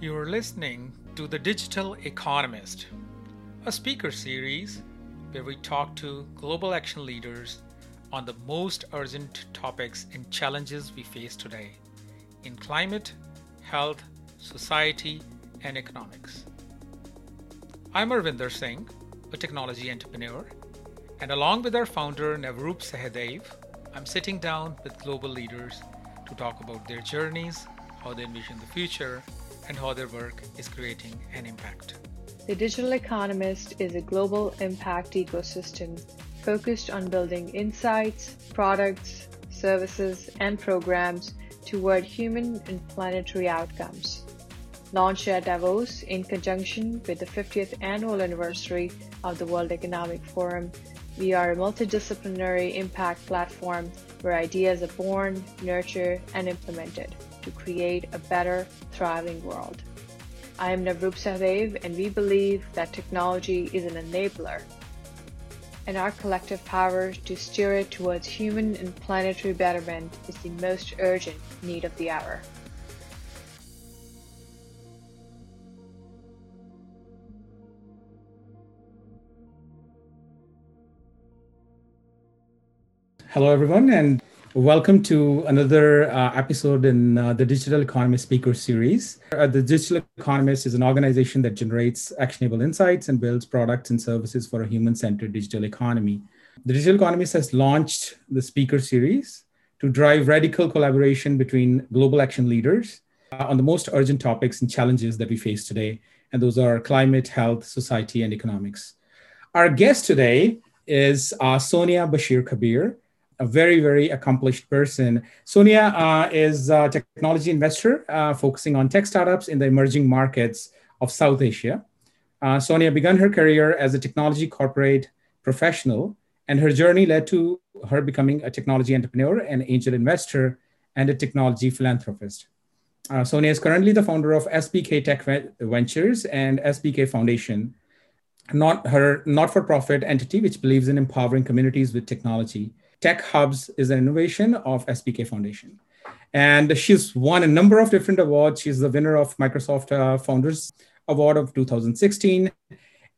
You are listening to The Digital Economist, a speaker series where we talk to global action leaders on the most urgent topics and challenges we face today in climate, health, society, and economics. I'm Arvinder Singh, a technology entrepreneur, and along with our founder Navroop Sahdev, I'm sitting down with global leaders to talk about their journeys, how they envision the future, and how their work is creating an impact. The Digital Economist is a global impact ecosystem focused on building insights, products, services, and programs toward human and planetary outcomes. Launched at Davos in conjunction with the 50th annual anniversary of the World Economic Forum, we are a multidisciplinary impact platform where ideas are born, nurtured, and implemented to create a better, thriving world. I am Navroop Sahdev, and we believe that technology is an enabler, and our collective power to steer it towards human and planetary betterment is the most urgent need of the hour. Hello, everyone, and welcome to another uh, episode in uh, the Digital Economist Speaker Series. Uh, the Digital Economist is an organization that generates actionable insights and builds products and services for a human centered digital economy. The Digital Economist has launched the Speaker Series to drive radical collaboration between global action leaders uh, on the most urgent topics and challenges that we face today. And those are climate, health, society, and economics. Our guest today is uh, Sonia Bashir Kabir a very, very accomplished person. Sonia uh, is a technology investor uh, focusing on tech startups in the emerging markets of South Asia. Uh, Sonia began her career as a technology corporate professional, and her journey led to her becoming a technology entrepreneur, an angel investor, and a technology philanthropist. Uh, Sonia is currently the founder of SBK Tech Ventures and SBK Foundation, not her not-for-profit entity which believes in empowering communities with technology. Tech Hubs is an innovation of SBK Foundation. And she's won a number of different awards. She's the winner of Microsoft uh, Founders Award of 2016,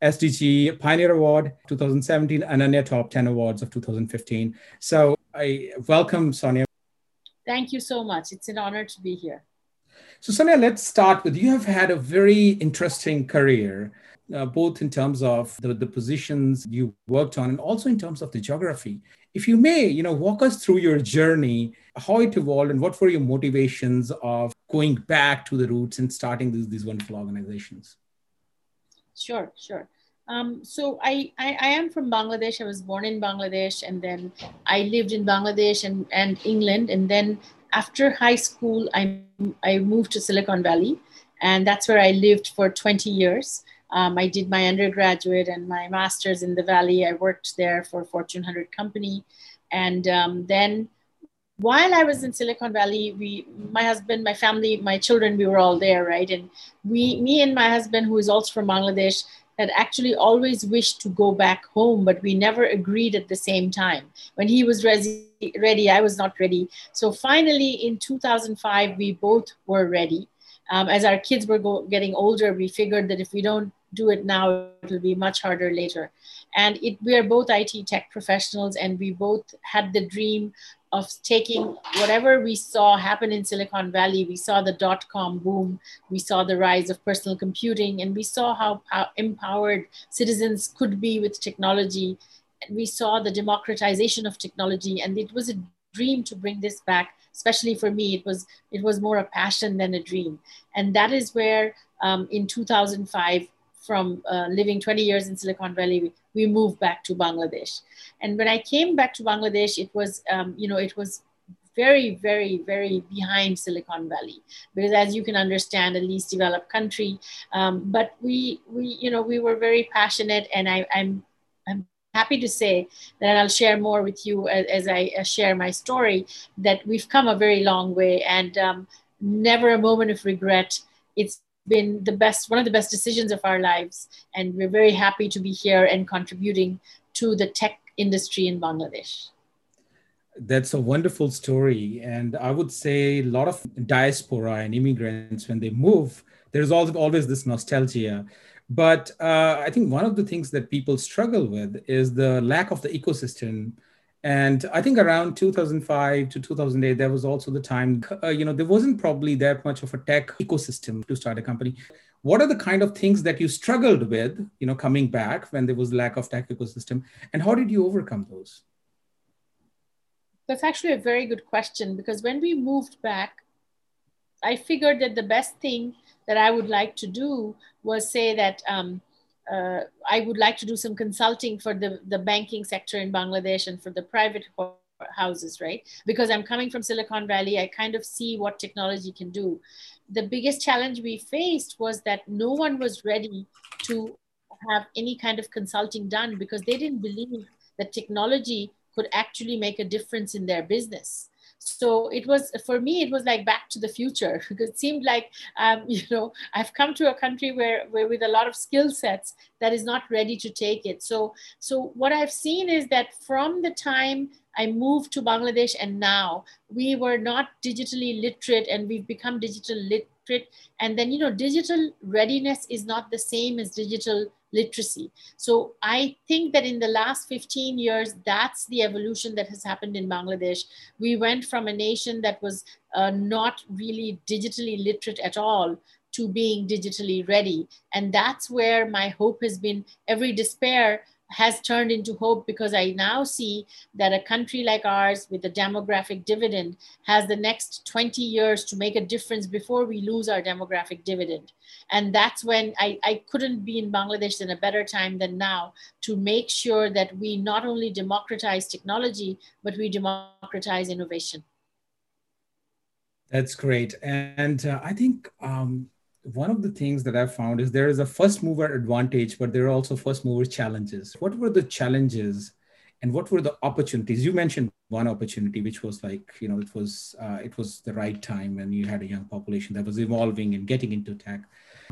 SDG Pioneer Award 2017, and Anannya Top 10 Awards of 2015. So I welcome Sonia. Thank you so much. It's an honor to be here. So, Sonia, let's start with you have had a very interesting career uh, both in terms of the, the positions you worked on and also in terms of the geography. If you may, you know, walk us through your journey, how it evolved, and what were your motivations of going back to the roots and starting these, these wonderful organizations? Sure, sure. Um, so I, I, I, am from Bangladesh. I was born in Bangladesh, and then I lived in Bangladesh and, and England. And then after high school, I, I moved to Silicon Valley, and that's where I lived for 20 years. Um, I did my undergraduate and my master's in the Valley. I worked there for a Fortune 100 company. And um, then while I was in Silicon Valley, we, my husband, my family, my children, we were all there, right? And we, me and my husband, who is also from Bangladesh, had actually always wished to go back home, but we never agreed at the same time. When he was ready, ready I was not ready. So finally, in 2005, we both were ready. Um, as our kids were go- getting older, we figured that if we don't do it now, it'll be much harder later. And it, we are both IT tech professionals, and we both had the dream of taking whatever we saw happen in Silicon Valley. We saw the dot com boom, we saw the rise of personal computing, and we saw how, how empowered citizens could be with technology. And we saw the democratization of technology, and it was a dream to bring this back especially for me it was it was more a passion than a dream and that is where um, in 2005 from uh, living 20 years in Silicon Valley, we, we, moved back to Bangladesh. And when I came back to Bangladesh, it was, um, you know, it was very, very, very behind Silicon Valley because, as you can understand, a least developed country. Um, but we, we, you know, we were very passionate, and I, I'm, I'm happy to say that I'll share more with you as, as I uh, share my story. That we've come a very long way, and um, never a moment of regret. It's been the best, one of the best decisions of our lives. And we're very happy to be here and contributing to the tech industry in Bangladesh. That's a wonderful story. And I would say a lot of diaspora and immigrants, when they move, there's always, always this nostalgia. But uh, I think one of the things that people struggle with is the lack of the ecosystem. And I think around 2005 to 2008, there was also the time, uh, you know, there wasn't probably that much of a tech ecosystem to start a company. What are the kind of things that you struggled with, you know, coming back when there was lack of tech ecosystem, and how did you overcome those? That's actually a very good question because when we moved back, I figured that the best thing that I would like to do was say that um, uh, I would like to do some consulting for the, the banking sector in Bangladesh and for the private houses, right? Because I'm coming from Silicon Valley, I kind of see what technology can do. The biggest challenge we faced was that no one was ready to have any kind of consulting done because they didn't believe that technology could actually make a difference in their business so it was for me it was like back to the future. Because it seemed like um, you know i've come to a country where, where with a lot of skill sets that is not ready to take it. So so what i've seen is that from the time i moved to bangladesh and now we were not digitally literate and we've become digital literate. And then you know digital readiness is not the same as digital literacy. So I think that in the last 15 years, that's the evolution that has happened in Bangladesh. We went from a nation that was uh, not really digitally literate at all to being digitally ready. And that's where my hope has been every despair has turned into hope because I now see that a country like ours with a demographic dividend has the next 20 years to make a difference before we lose our demographic dividend. And that's when I, I couldn't be in Bangladesh in a better time than now to make sure that we not only democratize technology, but we democratize innovation. That's great. And uh, I think um, one of the things that I've found is there is a first mover advantage, but there are also first mover challenges. What were the challenges and what were the opportunities? You mentioned one opportunity, which was like, you know, it was uh, it was the right time when you had a young population that was evolving and getting into tech.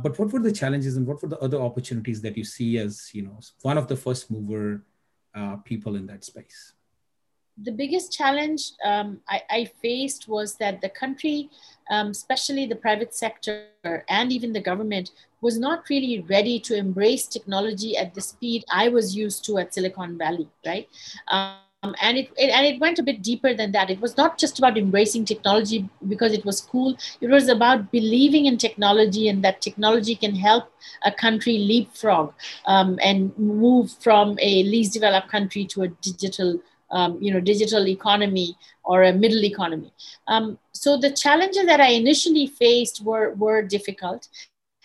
But what were the challenges and what were the other opportunities that you see as, you know, one of the first mover uh, people in that space? The biggest challenge um, I, I, faced was that the country, um, especially the private sector and even the government, was not really ready to embrace technology at the speed I was used to at Silicon Valley, right? Um, and it, it, and it went a bit deeper than that. It was not just about embracing technology because it was cool. It was about believing in technology and that technology can help a country leapfrog um, and move from a least developed country to a digital um, you know, digital economy or a middle economy. Um, so the challenges that I initially faced were, were difficult.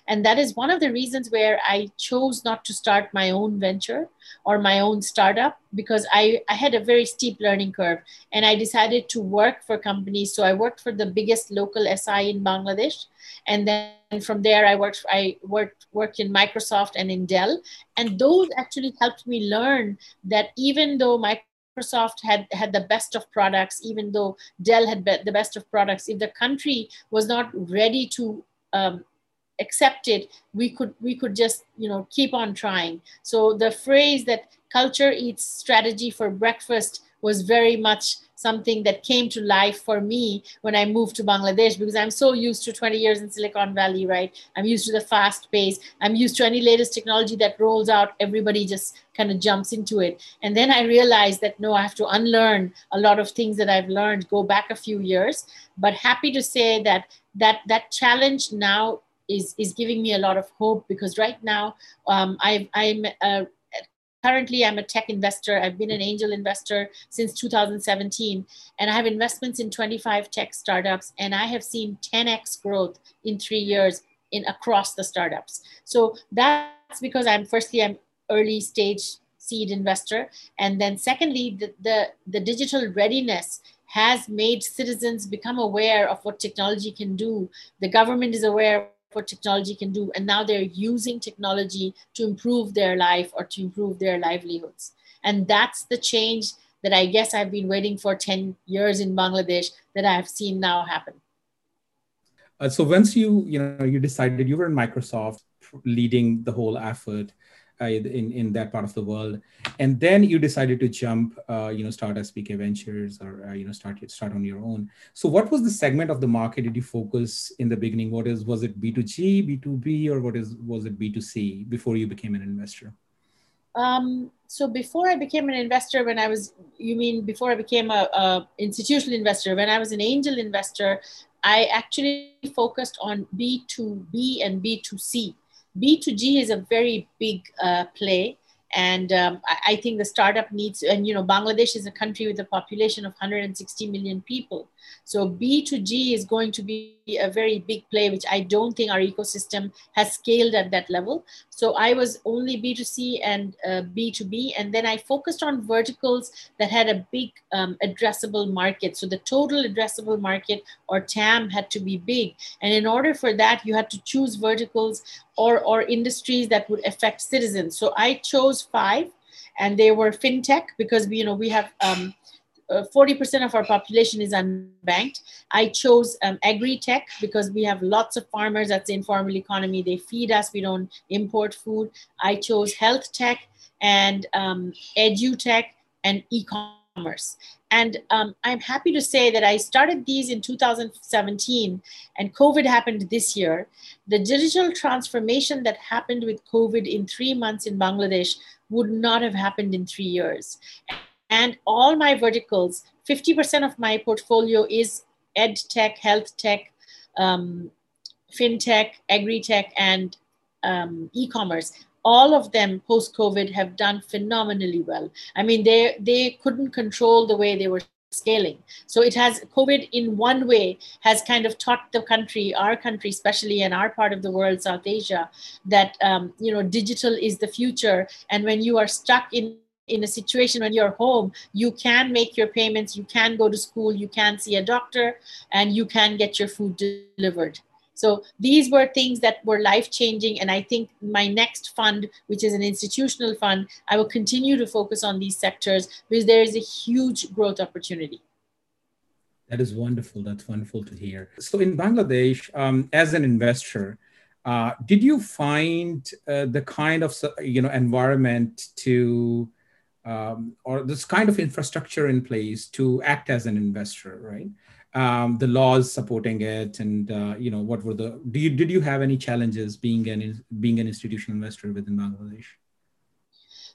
And that is one of the reasons where I chose not to start my own venture or my own startup because I, I had a very steep learning curve and I decided to work for companies. So I worked for the biggest local SI in Bangladesh. And then from there, I worked, I worked, worked in Microsoft and in Dell. And those actually helped me learn that even though my Microsoft had had the best of products, even though Dell had be- the best of products. If the country was not ready to um, accept it, we could we could just you know keep on trying. So the phrase that culture eats strategy for breakfast was very much something that came to life for me when I moved to Bangladesh because I'm so used to 20 years in Silicon Valley, right? I'm used to the fast pace. I'm used to any latest technology that rolls out, everybody just kind of jumps into it. And then I realized that no, I have to unlearn a lot of things that I've learned, go back a few years. But happy to say that that that challenge now is is giving me a lot of hope because right now um, I, I'm uh, currently i'm a tech investor. I've been an angel investor since 2017 and i have investments in 25 tech startups and i have seen 10x growth in three years in across the startups. So that's because i'm firstly i'm early stage seed investor and then secondly the, the, the digital readiness has made citizens become aware of what technology can do. The government is aware what technology can do. And now they're using technology to improve their life or to improve their livelihoods. And that's the change that I guess I've been waiting for 10 years in Bangladesh that I've seen now happen. Uh, so once you, you know, you decided you were in Microsoft leading the whole effort, uh, in in that part of the world, and then you decided to jump, uh, you know, start SBK Ventures or uh, you know start start on your own. So, what was the segment of the market did you focus in the beginning? What is was it B two G, B two B, or what is was it B two C before you became an investor? Um, so before I became an investor, when I was, you mean before I became a, a institutional investor, when I was an angel investor, I actually focused on B2B and B2C. B2G is a very big uh, play. And um, I, I, think the startup needs and you know bangladesh is a country with a population of 160 million people. So b2g is going to be a very big play which i don't think our ecosystem has scaled at that level. So i was only b2c and uh, b2b and then i focused on verticals that had a big um, addressable market. So the total addressable market or tam had to be big. And in order for that you had to choose verticals or, or industries that would affect citizens. So I chose five, and they were fintech because we, you know we have um, uh, 40% of our population is unbanked. I chose um, agri-tech because we have lots of farmers. That's the informal economy. They feed us. We don't import food. I chose health tech and um, edu-tech and e-commerce. And um, I'm happy to say that I started these in 2017 and COVID happened this year. The digital transformation that happened with COVID in three months in Bangladesh would not have happened in three years. And all my verticals, 50% of my portfolio is ed tech, health tech, um, fintech, agri tech, and um, e commerce all of them post covid have done phenomenally well. I mean they they couldn't control the way they were scaling. So it has covid in one way has kind of taught the country our country especially in our part of the world south asia that um, you know digital is the future. And when you are stuck in in a situation when you're home you can make your payments you can go to school you can see a doctor and you can get your food delivered so these were things that were life changing. And I think my next fund, which is an institutional fund, I will continue to focus on these sectors because there is a huge growth opportunity. That is wonderful. That's wonderful to hear. So in Bangladesh, um, as an investor, uh, did you find uh, the kind of you know environment to um, or this kind of infrastructure in place to act as an investor, right? Um, the laws supporting it, and uh, you know what were the do you did you have any challenges being an being an institutional investor within Bangladesh?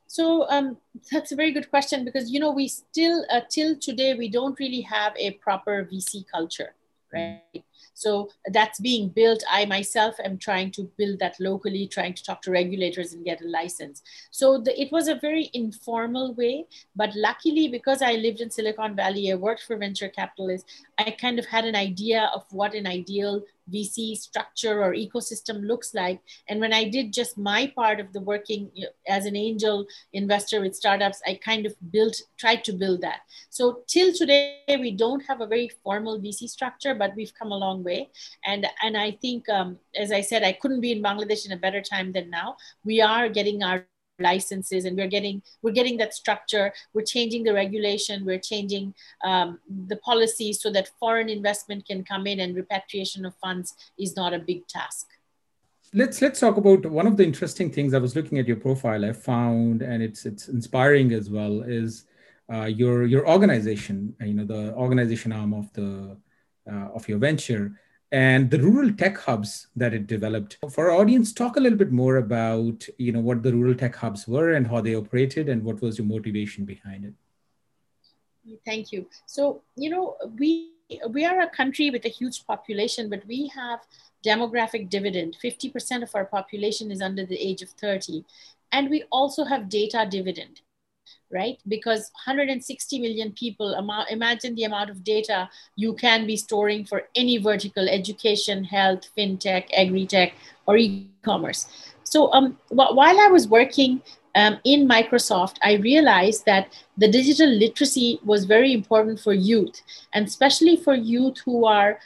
So um, that's a very good question because you know we still uh, till today we don't really have a proper VC culture, right? So that's being built. I myself am trying to build that locally, trying to talk to regulators and get a license. So the, it was a very informal way, but luckily because I lived in Silicon Valley, I worked for venture capitalists, I kind of had an idea of what an ideal VC structure or ecosystem looks like. And when I did just my part of the working as an angel investor with startups, I kind of built, tried to build that. So till today, we don't have a very formal VC structure, but we've come a long way. And, and I think, um, as I said, I couldn't be in Bangladesh in a better time than now. We are getting our licenses and we're getting we're getting that structure. We're changing the regulation. We're changing um, the policy so that foreign investment can come in and repatriation of funds is not a big task. Let's let's talk about one of the interesting things. I was looking at your profile. I found and it's it's inspiring as well is uh, your your organization you know the organization arm of the uh, of your venture and the rural tech hubs that it developed. For our audience, talk a little bit more about you know what the rural tech hubs were and how they operated and what was your motivation behind it. Thank you. So you know we we are a country with a huge population, but we have demographic dividend. 50% of our population is under the age of 30. And we also have data dividend right? Because 160 million people, imagine the amount of data you can be storing for any vertical, education, health, fintech, agri-tech, or e-commerce. So um, while I was working um, in Microsoft, I realized that the digital literacy was very important for youth, and especially for youth who are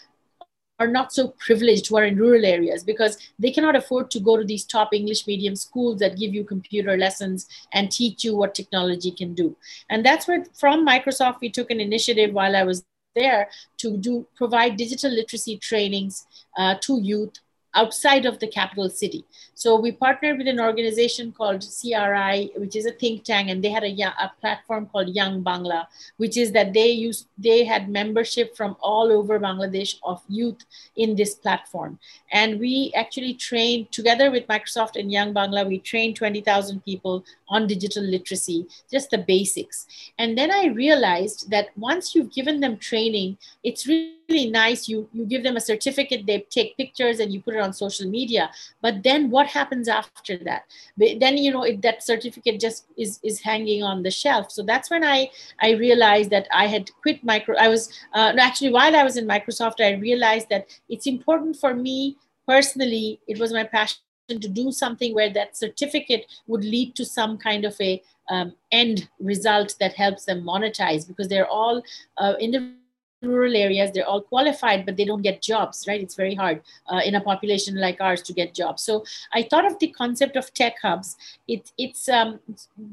are not so privileged who are in rural areas because they cannot afford to go to these top English medium schools that give you computer lessons and teach you what technology can do. And that's where from Microsoft we took an initiative while I was there to do provide digital literacy trainings uh, to youth outside of the capital city. So we partnered with an organization called CRI, which is a think tank, and they had a, a platform called Young Bangla, which is that they used they had membership from all over Bangladesh of youth in this platform. And we actually trained together with Microsoft and Young Bangla, we trained 20,000 people on digital literacy, just the basics. And then I realized that once you've given them training, it's really really nice. You you give them a certificate they take pictures and you put it on social media. But then what happens after that? Then you know it, that certificate just is is hanging on the shelf. So that's when i i realized that i had quit micro i was uh, actually while i was in microsoft i realized that it's important for me personally it was my passion to do something where that certificate would lead to some kind of a um, end result that helps them monetize because they're all uh, individual rural areas they're all qualified but they don't get jobs right? It's very hard uh, in a population like ours to get jobs. So i thought of the concept of tech hubs. It, it's um,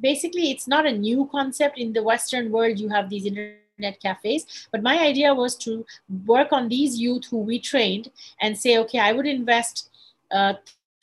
basically it's not a new concept. In the western world you have these internet cafes. But my idea was to work on these youth who we trained and say okay i would invest uh,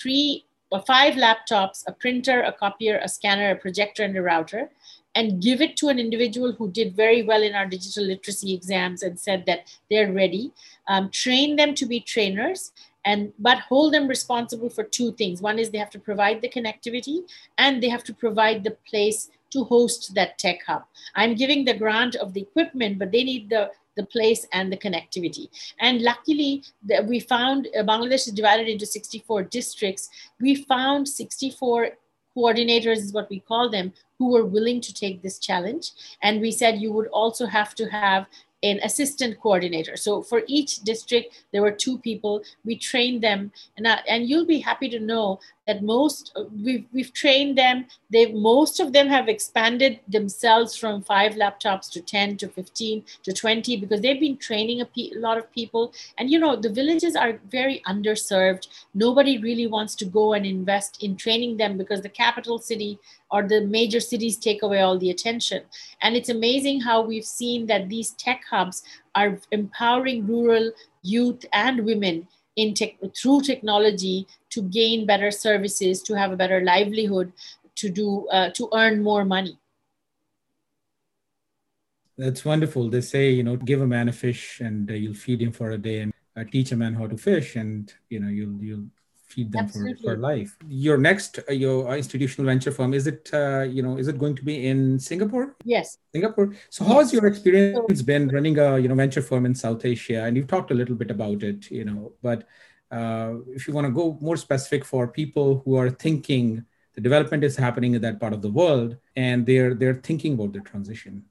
three or five laptops a printer a copier a scanner a projector and a router and give it to an individual who did very well in our digital literacy exams and said that they're ready um, train them to be trainers and but hold them responsible for two things one is they have to provide the connectivity and they have to provide the place to host that tech hub i'm giving the grant of the equipment but they need the the place and the connectivity. And luckily, the, we found uh, Bangladesh is divided into 64 districts. We found 64 coordinators is what we call them who were willing to take this challenge and we said you would also have to have an assistant coordinator. So for each district, there were two people. We trained them, and, uh, and you'll be happy to know that most uh, we've, we've trained them. They most of them have expanded themselves from five laptops to 10 to 15 to 20 because they've been training a, pe- a lot of people. And you know the villages are very underserved. Nobody really wants to go and invest in training them because the capital city or the major cities take away all the attention. And it's amazing how we've seen that these tech hubs are empowering rural youth and women in tech, through technology to gain better services, to have a better livelihood, to do uh, to earn more money. That's wonderful. They say, you know, give a man a fish and uh, you'll feed him for a day, and uh, teach a man how to fish, and you know, you'll you'll feed them for, for life. Your next uh, your institutional venture firm is it uh, you know is it going to be in Singapore? Yes, Singapore. So how has your experience been running a you know venture firm in South Asia? And you've talked a little bit about it, you know, but uh, if you want to go more specific for people who are thinking the development is happening in that part of the world and they're they're thinking about the transition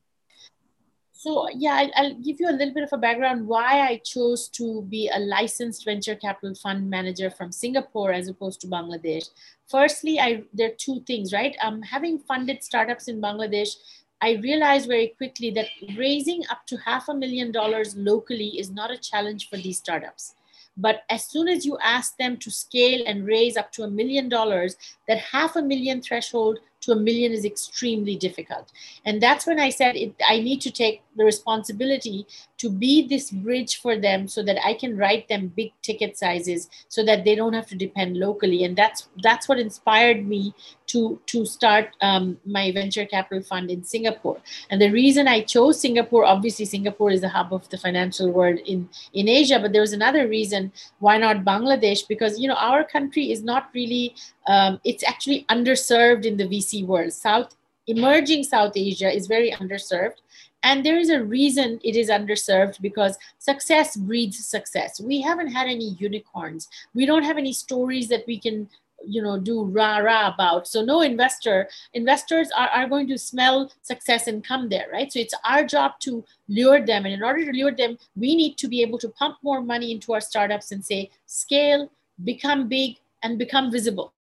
so yeah I'll, I'll, give you a little bit of a background why i chose to be a licensed venture capital fund manager from singapore as opposed to bangladesh firstly i there are two things right um, having funded startups in bangladesh I realized very quickly that raising up to half a million dollars locally is not a challenge for these startups. But as soon as you ask them to scale and raise up to a million dollars, that half a million threshold to a million is extremely difficult. And that's when I said it, I need to take the responsibility to be this bridge for them so that I can write them big ticket sizes so that they don't have to depend locally. And that's that's what inspired me to to start um, my venture capital fund in Singapore. And the reason I chose Singapore, obviously Singapore is the hub of the financial world in in Asia, but there was another reason why not Bangladesh because you know our country is not really um, it's actually underserved in the VC world. South emerging South Asia is very underserved. And there is a reason it is underserved because success breeds success. We haven't had any unicorns. We don't have any stories that we can you know do rah rah about so no investor investors are, are going to smell success and come there right so it's our job to lure them and in order to lure them we need to be able to pump more money into our startups and say scale become big and become visible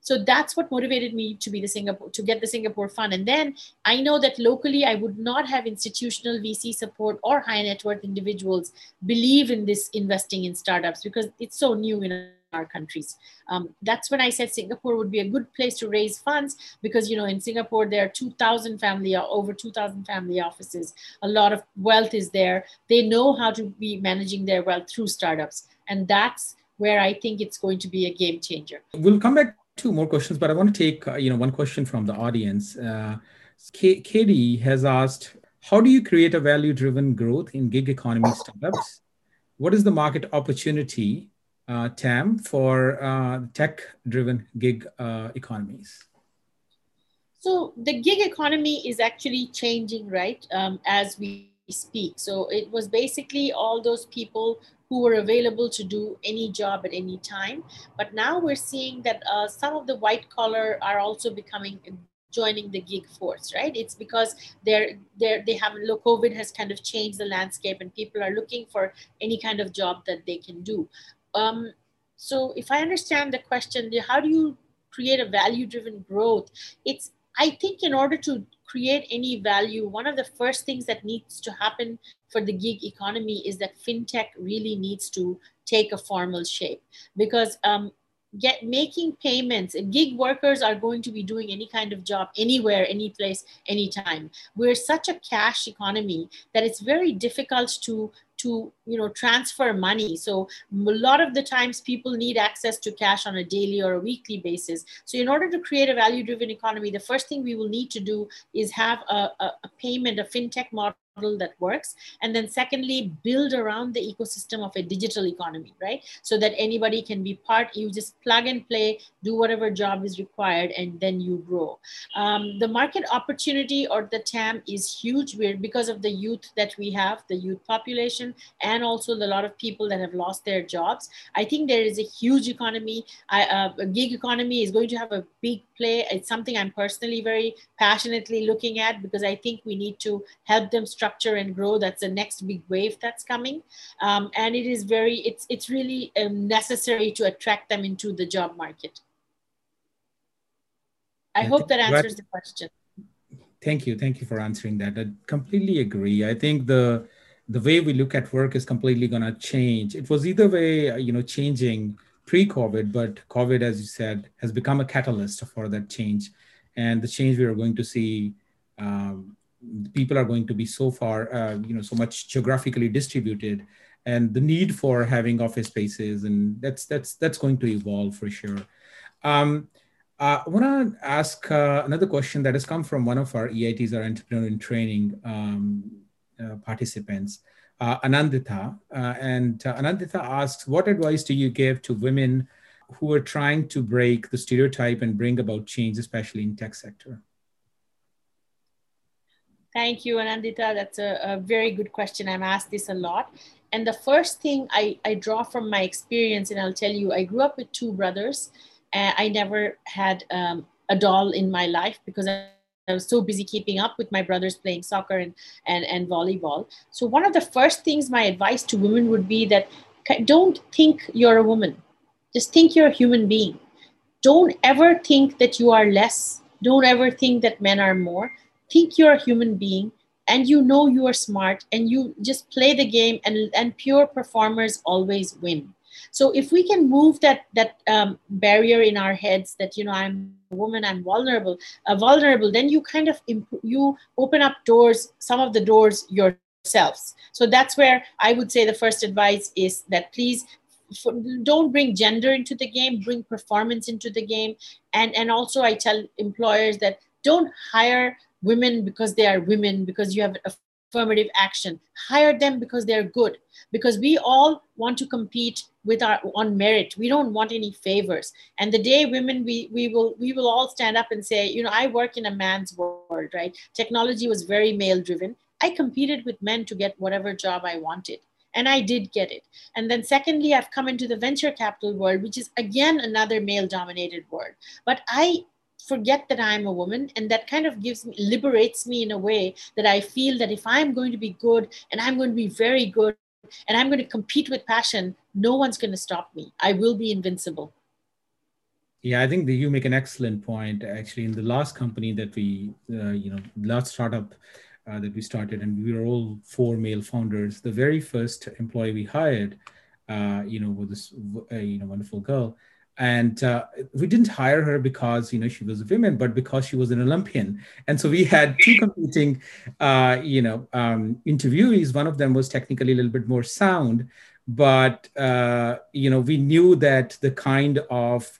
so that's what motivated me to be the singapore to get the singapore fund. And then i know that locally i would not have institutional vc support or high net worth individuals believe in this investing in startups because it's so new in our countries. Um, that's when i said singapore would be a good place to raise funds because you know in singapore there are 2000 family over 2000 family offices. A lot of wealth is there. They know how to be managing their wealth through startups. And that's where I think it's going to be a game changer. We'll come back to more questions, but I want to take uh, you know one question from the audience. Uh, K- Katie has asked, how do you create a value-driven growth in gig economy startups? What is the market opportunity, uh, TAM, for uh, tech-driven gig uh, economies? So the gig economy is actually changing, right, um, as we speak. So it was basically all those people who were available to do any job at any time. But now we're seeing that uh, some of the white collar are also becoming joining the gig force right? It's because they're they're they have low covid has kind of changed the landscape and people are looking for any kind of job that they can do. Um, so if i understand the question how do you create a value driven growth? It's i think in order to create any value one of the first things that needs to happen for the gig economy is that fintech really needs to take a formal shape. Because um, get making payments gig workers are going to be doing any kind of job anywhere any place anytime we're such a cash economy that it's very difficult to to you know transfer money. So a lot of the times people need access to cash on a daily or a weekly basis. So in order to create a value driven economy the first thing we will need to do is have a, a, a payment a fintech model model that works. And then secondly build around the ecosystem of a digital economy right? So that anybody can be part you just plug and play do whatever job is required and then you grow. Um, the market opportunity or the tam is huge. We're, because of the youth that we have the youth population and also a lot of people that have lost their jobs i think there is a huge economy. I, uh, a gig economy is going to have a big play. It's something i'm personally very passionately looking at because i think we need to help them structure and grow. That's the next big wave that's coming. Um, and it is very it's it's really um, necessary to attract them into the job market. I, I hope that answers the question. Thank you. Thank you for answering that. I completely agree. I think the the way we look at work is completely going to change. It was either way you know changing pre-covid but covid as you said has become a catalyst for that change and the change we are going to see um, people are going to be so far, uh, you know, so much geographically distributed, and the need for having office spaces, and that's that's that's going to evolve for sure. Um, uh, I want to ask uh, another question that has come from one of our EITs, our entrepreneur in training um, uh, participants, Anandita. Uh, and Anandita asks, what advice do you give to women who are trying to break the stereotype and bring about change, especially in tech sector? Thank you, Anandita. That's a, a, very good question. I'm asked this a lot. And the first thing I, I draw from my experience, and I'll tell you, I grew up with two brothers. I never had um, a doll in my life because I, I was so busy keeping up with my brothers playing soccer and, and, and volleyball. So, one of the first things my advice to women would be that don't think you're a woman, just think you're a human being. Don't ever think that you are less. Don't ever think that men are more think you're a human being and you know you are smart and you just play the game and, and pure performers always win so if we can move that that um, barrier in our heads that you know i'm a woman i'm vulnerable uh, vulnerable then you kind of imp- you open up doors some of the doors yourselves. So that's where i would say the first advice is that please don't bring gender into the game bring performance into the game. And and also i tell employers that don't hire women because they are women, because you have affirmative action. Hire them because they're good, because we all want to compete with our on merit. We don't want any favors. And the day women, we we will we will all stand up and say, you know, I work in a man's world, right? Technology was very male driven. I competed with men to get whatever job I wanted and I did get it. And then, secondly, I've come into the venture capital world, which is again another male dominated world. But I forget that I'm a woman. And that kind of gives me, liberates me in a way that I feel that if I'm going to be good and I'm going to be very good and I'm going to compete with passion, no one's going to stop me. I will be invincible. Yeah, I think that you make an excellent point. Actually, in the last company that we, uh, you know, last startup uh, that we started, and we were all four male founders. The very first employee we hired, uh, you know, was this, uh, you know, wonderful girl and uh, we didn't hire her because you know she was a woman but because she was an olympian. And so we had two competing uh, you know um, interviewees. One of them was technically a little bit more sound but uh, you know we knew that the kind of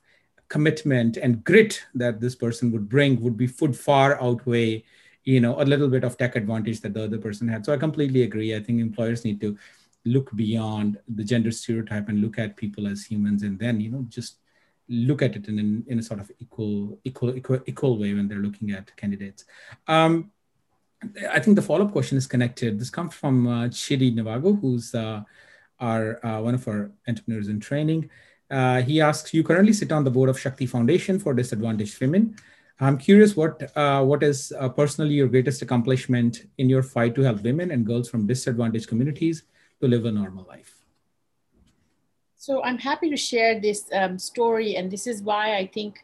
commitment and grit that this person would bring would be would far outweigh you know a little bit of tech advantage that the other person had. So i completely agree. I think employers need to look beyond the gender stereotype and look at people as humans and then you know just look at it in, in a sort of equal, equal, equal, equal way when they're looking at candidates. Um, I think the follow-up question is connected. This comes from uh, Chidi Navago, who's uh, our uh, one of our entrepreneurs in training. Uh, he asks, you currently sit on the board of Shakti Foundation for Disadvantaged Women. I'm curious what uh, what is uh, personally your greatest accomplishment in your fight to help women and girls from disadvantaged communities to live a normal life. So I'm happy to share this um, story, and this is why I think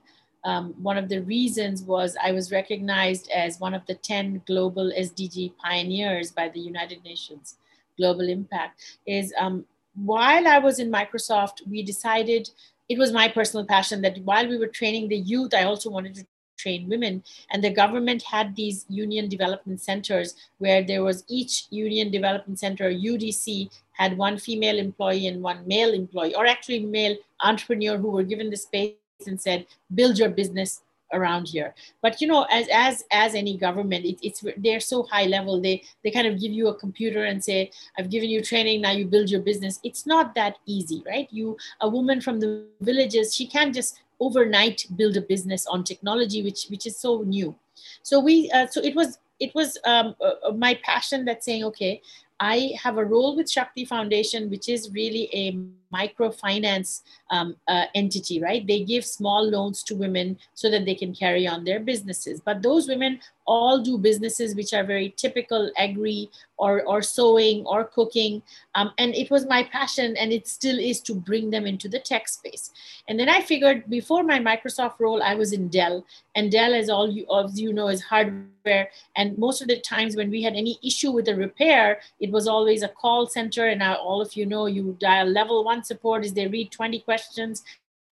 um, one of the reasons was I was recognized as one of the 10 global SDG pioneers by the United Nations Global Compact. Is um, while I was in Microsoft, we decided it was my personal passion that while we were training the youth, I also wanted to train women. And the government had these union development centers where there was each union development center, UDC, had one female employee and one male employee, or actually male entrepreneur who were given the space and said, build your business around here. But you know as as as any government it, it's they're so high level they they kind of give you a computer and say i've given you training now you build your business. It's not that easy right? You a woman from the villages she can't just overnight build a business on technology which which is so new. So we uh, so it was it was um, uh, my passion that saying okay I have a role with Shakti Foundation, which is really a microfinance um, uh, entity, right? They give small loans to women so that they can carry on their businesses. But those women all do businesses which are very typical agri or, or sewing or cooking. Um, and it was my passion, and it still is to bring them into the tech space. And then I figured before my Microsoft role, I was in Dell. And Dell, as all you, as you know, is hardware. And most of the times when we had any issue with a repair, it was always a call center. And now all of you know you dial level one support is they read 20 questions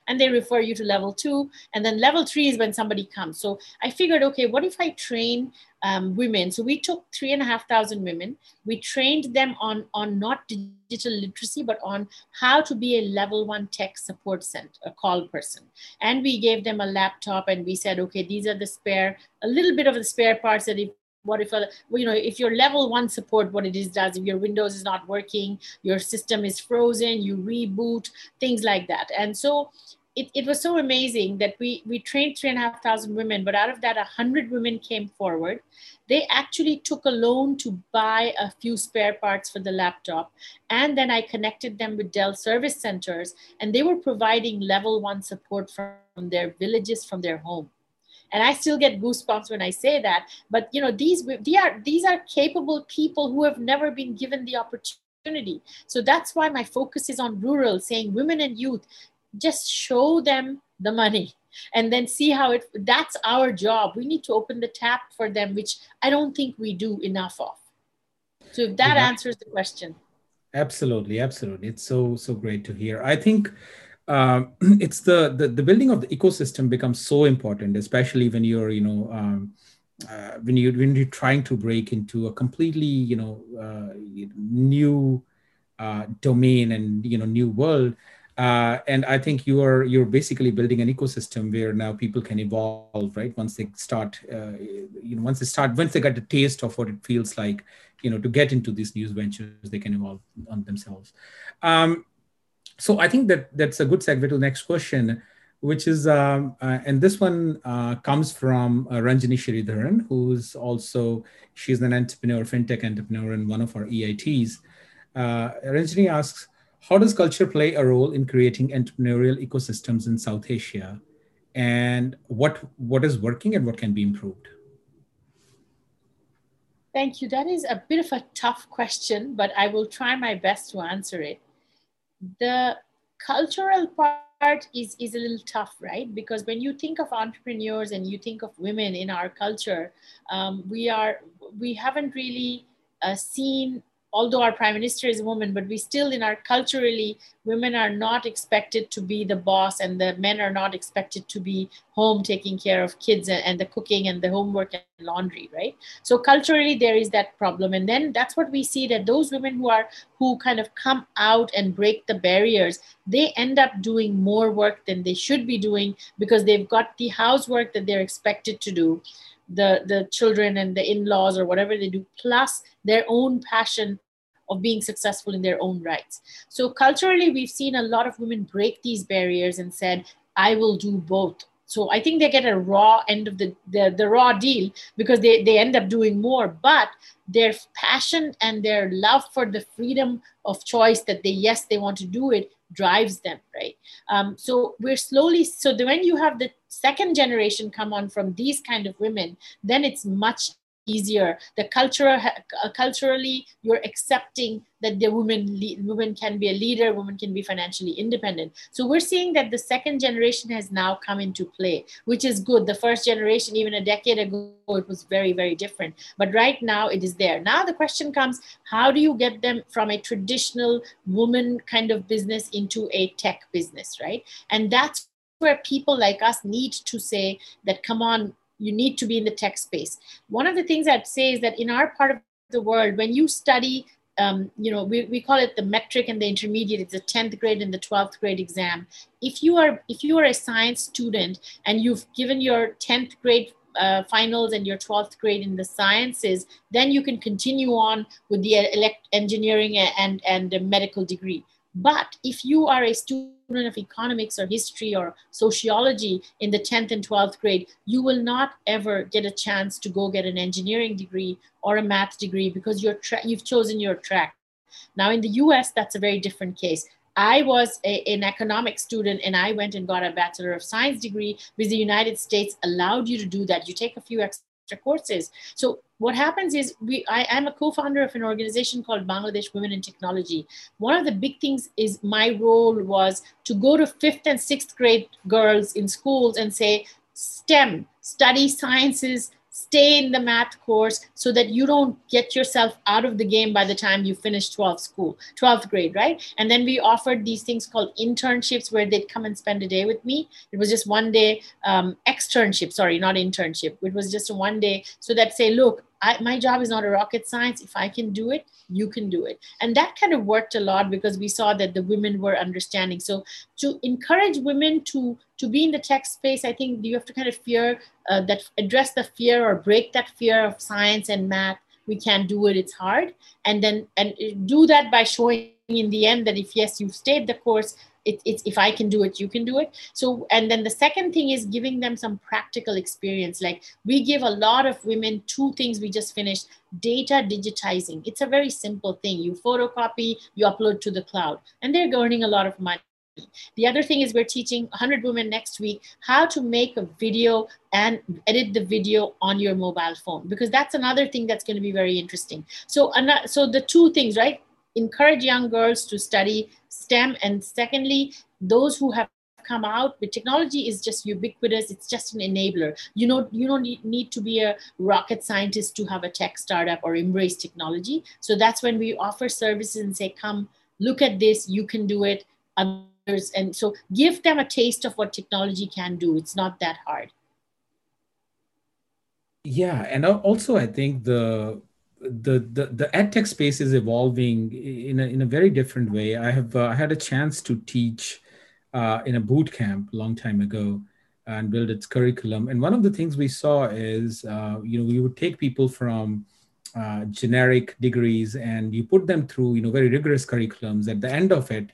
and they refer you to level two. And then level three is when somebody comes. So I figured, okay, what if I train um, women? So we took three and a half thousand women. We trained them on, on not digital literacy, but on how to be a level one tech support center, a call person. And we gave them a laptop and we said, okay, these are the spare, a little bit of the spare parts that if what if uh, a, you know if your level one support what it is does if your windows is not working your system is frozen you reboot things like that. And so it, it was so amazing that we we trained three and a half thousand women but out of that a hundred women came forward. They actually took a loan to buy a few spare parts for the laptop. And then i connected them with dell service centers and they were providing level one support from their villages from their home and i still get goosebumps when i say that. But you know these they are these are capable people who have never been given the opportunity. So that's why my focus is on rural saying women and youth just show them the money and then see how it that's our job. We need to open the tap for them which i don't think we do enough of. So if that yeah. answers the question. Absolutely absolutely. It's so so great to hear. I think um, it's the, the, the building of the ecosystem becomes so important, especially when you're you know um, uh, when you when you're trying to break into a completely you know uh, new uh, domain and you know new world. Uh, and I think you are you're basically building an ecosystem where now people can evolve, right? Once they start, uh, you know, once they start, once they get a taste of what it feels like, you know, to get into these new ventures, they can evolve on themselves. Um, so I think that that's a good segue to the next question, which is, um, uh, and this one uh, comes from uh, Ranjini Sridharan, who's also, she's an entrepreneur, fintech entrepreneur in one of our EITs. Uh, Ranjini asks, how does culture play a role in creating entrepreneurial ecosystems in South Asia? And what, what is working and what can be improved? Thank you. That is a bit of a tough question, but I will try my best to answer it the cultural part is, is a little tough, right? Because when you think of entrepreneurs and you think of women in our culture, um, we are we haven't really uh, seen although our prime minister is a woman, but we still, in our culturally, women are not expected to be the boss and the men are not expected to be home taking care of kids and, and the cooking and the homework and laundry, right? So culturally, there is that problem. And then that's what we see that those women who are, who kind of come out and break the barriers, they end up doing more work than they should be doing because they've got the housework that they're expected to do the the children and the in-laws or whatever they do plus their own passion of being successful in their own rights. So culturally we've seen a lot of women break these barriers and said i will do both. So i think they get a raw end of the the, the raw deal because they, they end up doing more. But their passion and their love for the freedom of choice that they yes they want to do it drives them right? Um, so we're slowly so the, when you have the second generation come on from these kind of women then it's much easier. The culture uh, culturally you're accepting that the woman woman can be a leader woman can be financially independent. So we're seeing that the second generation has now come into play which is good. The first generation even a decade ago it was very very different. But right now it is there. Now the question comes how do you get them from a traditional woman kind of business into a tech business right? And that's where people like us need to say that come on you need to be in the tech space. One of the things I'd say is that in our part of the world, when you study, um, you know, we, we call it the matric and the intermediate, it's the 10th grade and the 12th grade exam. If you are if you are a science student and you've given your 10th grade uh, finals and your 12th grade in the sciences, then you can continue on with the elect engineering and, and a medical degree. But if you are a student of economics or history or sociology in the 10th and 12th grade, you will not ever get a chance to go get an engineering degree or a math degree because you're tra- you've chosen your track. Now, in the US, that's a very different case. I was a, an economic student and I went and got a Bachelor of Science degree because the United States allowed you to do that. You take a few extra courses. So what happens is we I am a co-founder of an organization called Bangladesh Women in Technology. One of the big things is my role was to go to fifth and sixth grade girls in schools and say STEM, study sciences, stay in the math course so that you don't get yourself out of the game by the time you finish 12th school 12th grade right? And then we offered these things called internships where they'd come and spend a day with me. It was just one day um, externship sorry not internship. It was just one day so that say look I, my job is not a rocket science. If I can do it, you can do it. And that kind of worked a lot because we saw that the women were understanding. So to encourage women to to be in the tech space, I think you have to kind of fear uh, that address the fear or break that fear of science and math. We can't do it. It's hard. And then and do that by showing in the end that if yes, you've stayed the course, it, it's if i can do it you can do it. So and then the second thing is giving them some practical experience. Like we give a lot of women two things we just finished data digitizing. It's a very simple thing. You photocopy you upload to the cloud and they're earning a lot of money. The other thing is we're teaching 100 women next week how to make a video and edit the video on your mobile phone because that's another thing that's going to be very interesting. So, so the two things, right? Encourage young girls to study STEM. And secondly, those who have come out with technology is just ubiquitous. It's just an enabler. You know you don't need to be a rocket scientist to have a tech startup or embrace technology. So that's when we offer services and say come look at this. You can do it. Others and so give them a taste of what technology can do. It's not that hard. Yeah and also i think the the, the the ed tech space is evolving in a, in a very different way. I have uh, I had a chance to teach uh, in a boot camp a long time ago and build its curriculum. And one of the things we saw is uh, you know we would take people from uh, generic degrees and you put them through you know very rigorous curriculums. At the end of it,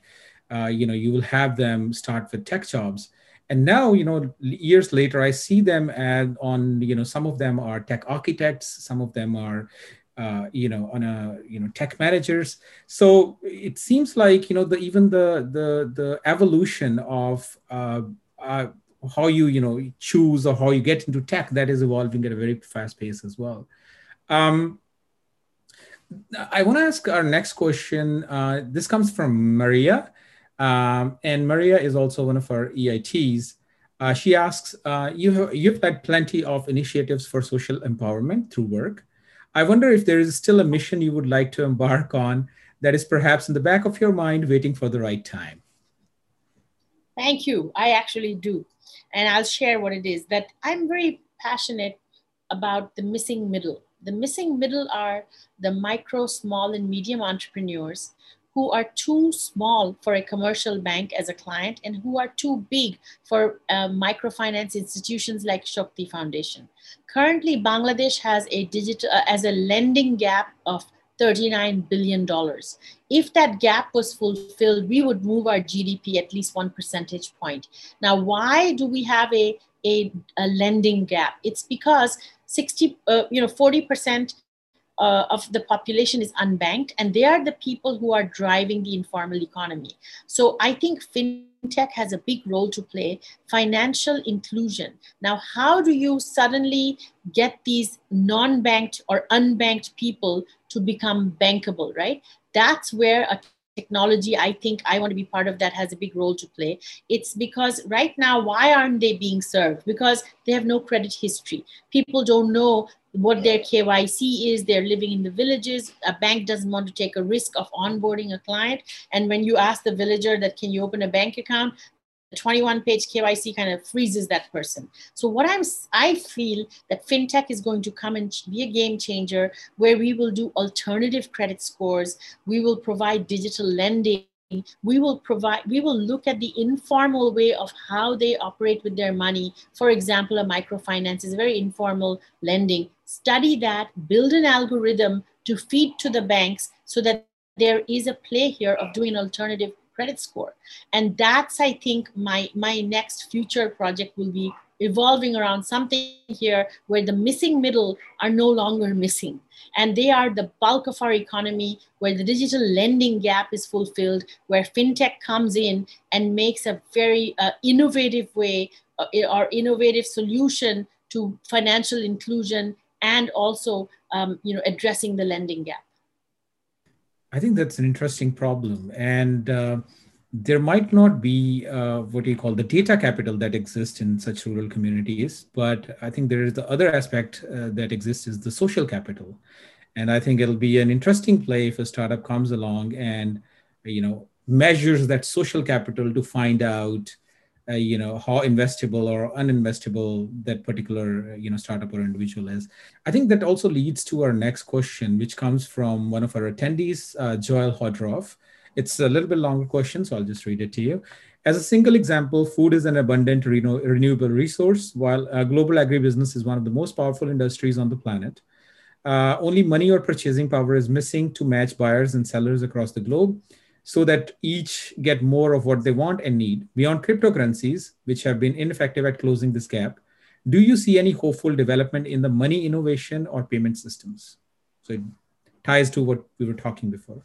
uh, you know you will have them start with tech jobs and now you know years later i see them and on you know some of them are tech architects some of them are uh, you know on a you know tech managers. So it seems like you know the even the the the evolution of uh, uh, how you you know choose or how you get into tech that is evolving at a very fast pace as well. Um, i want to ask our next question. Uh, this comes from maria. Um, and maria is also one of our eits uh, she asks uh, you have, you've had plenty of initiatives for social empowerment through work I wonder if there is still a mission you would like to embark on that is perhaps in the back of your mind waiting for the right time. Thank you. I actually do. And I'll share what it is that I'm very passionate about the missing middle. The missing middle are the micro, small, and medium entrepreneurs who are too small for a commercial bank as a client and who are too big for uh, microfinance institutions like Shakti Foundation. Currently, Bangladesh has a digital uh, as a lending gap of $39 billion. If that gap was fulfilled, we would move our GDP at least one percentage point. Now, why do we have a, a, a lending gap? It's because 60, uh, you know, 40% uh, of the population is unbanked, and they are the people who are driving the informal economy. So I think fintech has a big role to play. Financial inclusion. Now, how do you suddenly get these non-banked or unbanked people to become bankable? Right. That's where a technology i think i want to be part of that has a big role to play it's because right now why aren't they being served because they have no credit history people don't know what their KYC is. They're living in the villages. A bank doesn't want to take a risk of onboarding a client. And when you ask the villager that can you open a bank account, the 21 page KYC kind of freezes that person. So what I'm I feel that fintech is going to come and be a game changer where we will do alternative credit scores. We will provide digital lending we will provide we will look at the informal way of how they operate with their money for example a microfinance is very informal lending study that build an algorithm to feed to the banks so that there is a play here of doing alternative credit score and that's i think my my next future project will be evolving around something here where the missing middle are no longer missing. And they are the bulk of our economy, where the digital lending gap is fulfilled, where fintech comes in and makes a very uh, innovative way uh, or innovative solution to financial inclusion and also um, you know, addressing the lending gap. I think that's an interesting problem. And uh, there might not be uh, what you call the data capital that exists in such rural communities, but I think there is the other aspect uh, that exists is the social capital, and I think it'll be an interesting play if a startup comes along and you know measures that social capital to find out uh, you know how investable or uninvestable that particular you know startup or individual is i think that also leads to our next question which comes from one of our attendees uh, joel hodroff it's a little bit longer question, so I'll just read it to you. As a single example, food is an abundant reno- renewable resource, while uh, global agribusiness is one of the most powerful industries on the planet. Uh, only money or purchasing power is missing to match buyers and sellers across the globe so that each get more of what they want and need. Beyond cryptocurrencies, which have been ineffective at closing this gap, do you see any hopeful development in the money innovation or payment systems? So it ties to what we were talking before.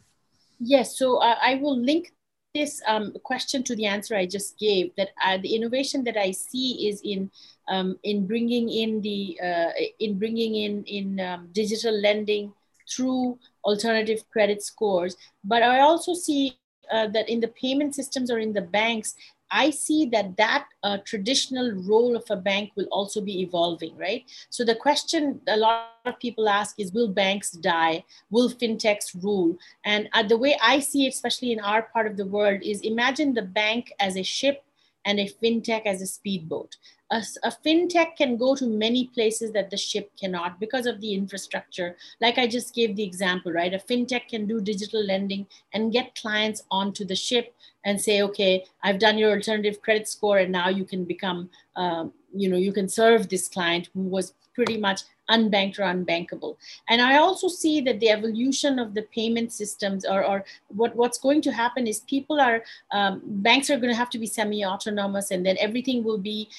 Yes, so uh, I will link this um, question to the answer I just gave. That uh, the innovation that I see is in um, in bringing in the uh, in bringing in in um, digital lending through alternative credit scores. But I also see uh, that in the payment systems or in the banks, I see that that uh, traditional role of a bank will also be evolving, right? So the question a lot of people ask is, will banks die? Will fintechs rule? And uh, the way I see it, especially in our part of the world, is imagine the bank as a ship and a fintech as a speedboat a, a, fintech can go to many places that the ship cannot because of the infrastructure. Like I just gave the example, right? A fintech can do digital lending and get clients onto the ship and say, okay, I've done your alternative credit score, and now you can become, um, you know, you can serve this client who was pretty much unbanked or unbankable. And I also see that the evolution of the payment systems or, or what, what's going to happen is people are, um, banks are going to have to be semi-autonomous and then everything will be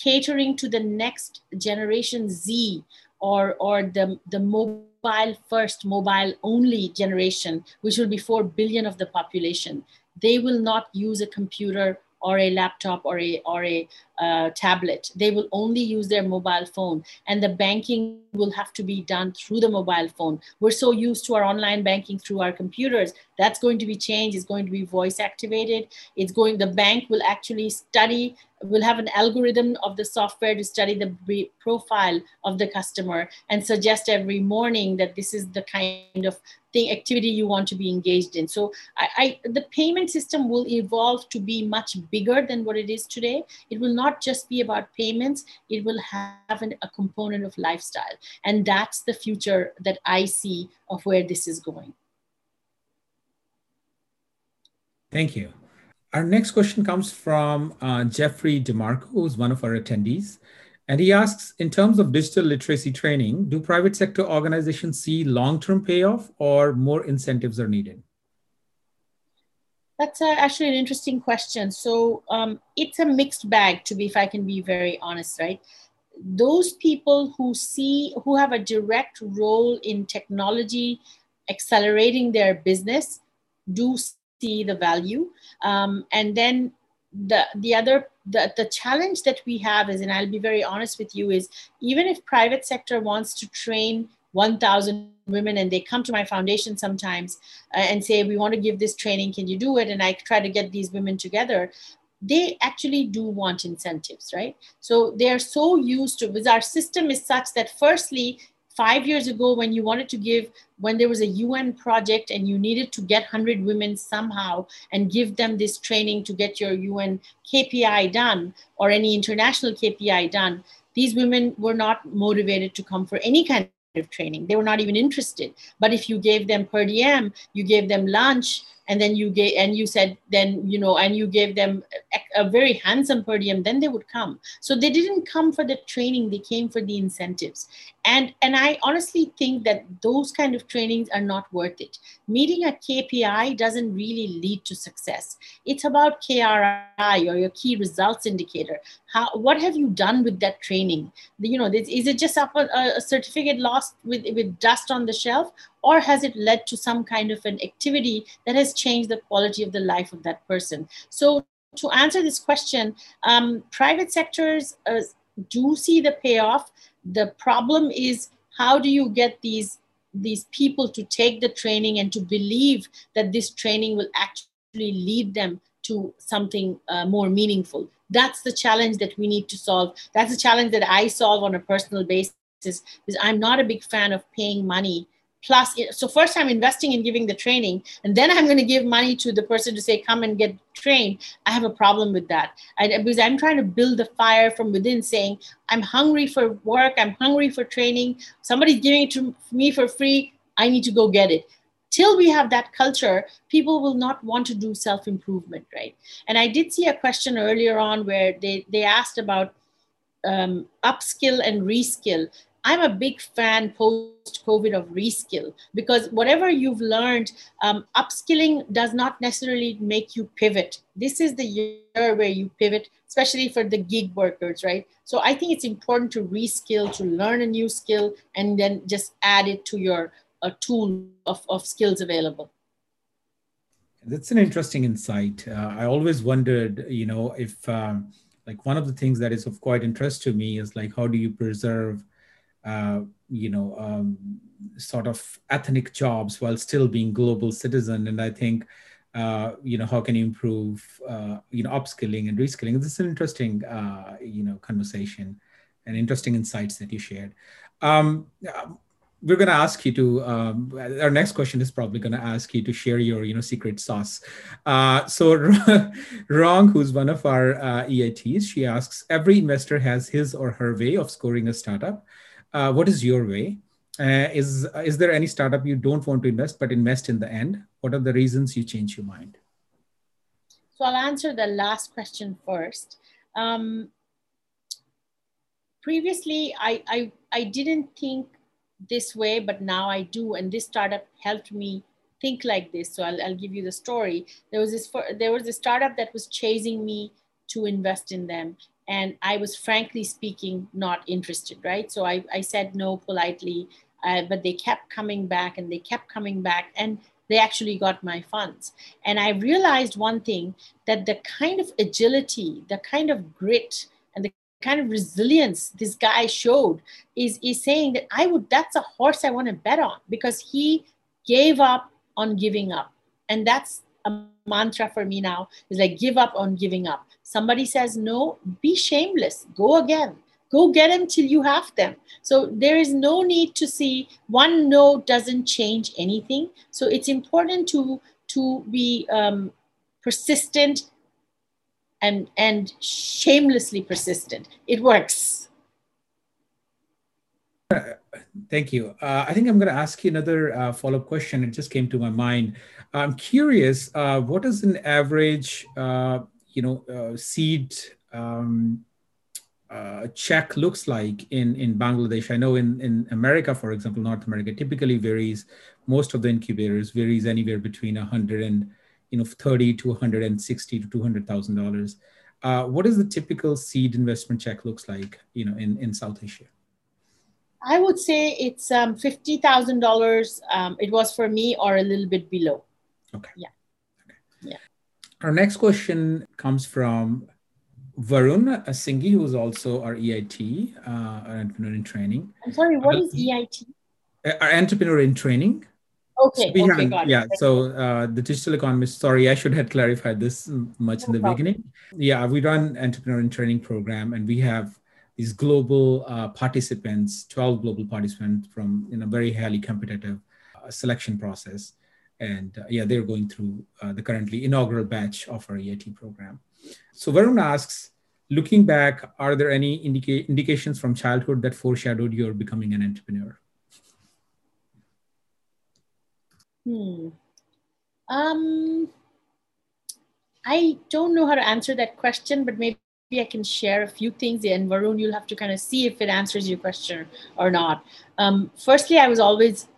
catering to the next generation Z or, or the, the mobile first, mobile only generation, which will be 4 billion of the population. They will not use a computer or a laptop or a or a uh, tablet. They will only use their mobile phone and the banking will have to be done through the mobile phone. We're so used to our online banking through our computers. That's going to be changed. It's going to be voice activated. It's going the bank will actually study will have an algorithm of the software to study the profile of the customer and suggest every morning that this is the kind of thing activity you want to be engaged in. So I, I, the payment system will evolve to be much bigger than what it is today. It will not just be about payments. It will have an, a component of lifestyle. And that's the future that i see of where this is going. Thank you our next question comes from uh, Jeffrey DeMarco, who's one of our attendees. And he asks In terms of digital literacy training, do private sector organizations see long term payoff or more incentives are needed? That's uh, actually an interesting question. So um, it's a mixed bag, to be, if I can be very honest, right? Those people who see, who have a direct role in technology accelerating their business do see the value. Um, and then the the other the, the challenge that we have is and i'll be very honest with you is even if private sector wants to train 1000 women and they come to my foundation sometimes uh, and say we want to give this training can you do it and i try to get these women together they actually do want incentives right so they're so used to because our system is such that firstly five years ago when you wanted to give when there was a un project and you needed to get 100 women somehow and give them this training to get your un kpi done or any international kpi done these women were not motivated to come for any kind of training. They were not even interested. But if you gave them per diem you gave them lunch and then you gave and you said then you know and you gave them a, a, very handsome per diem then they would come. So they didn't come for the training they came for the incentives. And and i honestly think that those kind of trainings are not worth it. Meeting a kpi doesn't really lead to success. It's about kri or your key results indicator. How what have you done with that training? You know is it just up a, a certificate lost with with dust on the shelf? Or has it led to some kind of an activity that has changed the quality of the life of that person. So to answer this question um, private sectors uh, do see the payoff. The problem is how do you get these these people to take the training and to believe that this training will actually lead them to something uh, more meaningful? That's the challenge that we need to solve. That's the challenge that i solve on a personal basis because i'm not a big fan of paying money plus so first i'm investing in giving the training and then i'm going to give money to the person to say come and get trained. I have a problem with that. I, because i'm trying to build the fire from within saying i'm hungry for work i'm hungry for training. Somebody's giving it to me for free i need to go get it. Till we have that culture people will not want to do self improvement right? And i did see a question earlier on where they they asked about um, upskill and reskill I'm a big fan post COVID of reskill because whatever you've learned, um, upskilling does not necessarily make you pivot. This is the year where you pivot, especially for the gig workers, right? So I think it's important to reskill, to learn a new skill, and then just add it to your uh, tool of, of skills available. That's an interesting insight. Uh, I always wondered, you know, if um, like one of the things that is of quite interest to me is like how do you preserve uh, you know, um, sort of ethnic jobs while still being global citizen. And I think, uh, you know, how can you improve, uh, you know, upskilling and reskilling? This is an interesting, uh, you know, conversation and interesting insights that you shared. Um, we're going to ask you to um, our next question is probably going to ask you to share your you know secret sauce uh, so rong who's one of our uh, eits she asks every investor has his or her way of scoring a startup uh, what is your way? Uh, is is there any startup you don't want to invest but invest in the end? What are the reasons you change your mind? So I'll answer the last question first. Um, previously, I, I I didn't think this way, but now I do, and this startup helped me think like this. So I'll, I'll give you the story. There was this there was a startup that was chasing me to invest in them, and i was frankly speaking not interested right? So i, I said no politely uh, but they kept coming back and they kept coming back and they actually got my funds. And i realized one thing that the kind of agility the kind of grit and the kind of resilience this guy showed is, is saying that i would that's a horse i want to bet on because he gave up on giving up. And that's a mantra for me now is like give up on giving up. Somebody says no, be shameless, go again. Go get them till you have them. So there is no need to see one no doesn't change anything. So it's important to to be um, persistent and and shamelessly persistent. It works. Thank you. Uh, I think I'm going to ask you another uh, follow up question. It just came to my mind. I'm curious. Uh, what is an average, uh, you know, uh, seed um, uh, check looks like in in Bangladesh? I know in in America, for example, North America typically varies. Most of the incubators varies anywhere between 100 and you know 30 to 160 to 200 thousand dollars. What is the typical seed investment check looks like, you know, in in South Asia? I would say it's um, fifty thousand um, dollars. It was for me, or a little bit below. Okay. Yeah. Okay. Yeah. Our next question comes from Varun Singhi, who's also our EIT, uh, our entrepreneur in training. I'm sorry, what uh, is EIT? Our entrepreneur in training. Okay. So okay, got yeah. It. So uh, the digital economist. Sorry, I should have clarified this much no in the problem. beginning. Yeah, we run entrepreneur in training program, and we have these global uh, participants, 12 global participants from in a very highly competitive uh, selection process. And uh, yeah, they're going through uh, the currently inaugural batch of our EIT program. So Varun asks, looking back, are there any indica- indications from childhood that foreshadowed your becoming an entrepreneur? Hmm. Um, I don't know how to answer that question, but maybe I can share a few things. And Varun, you'll have to kind of see if it answers your question or not. Um, firstly, I was always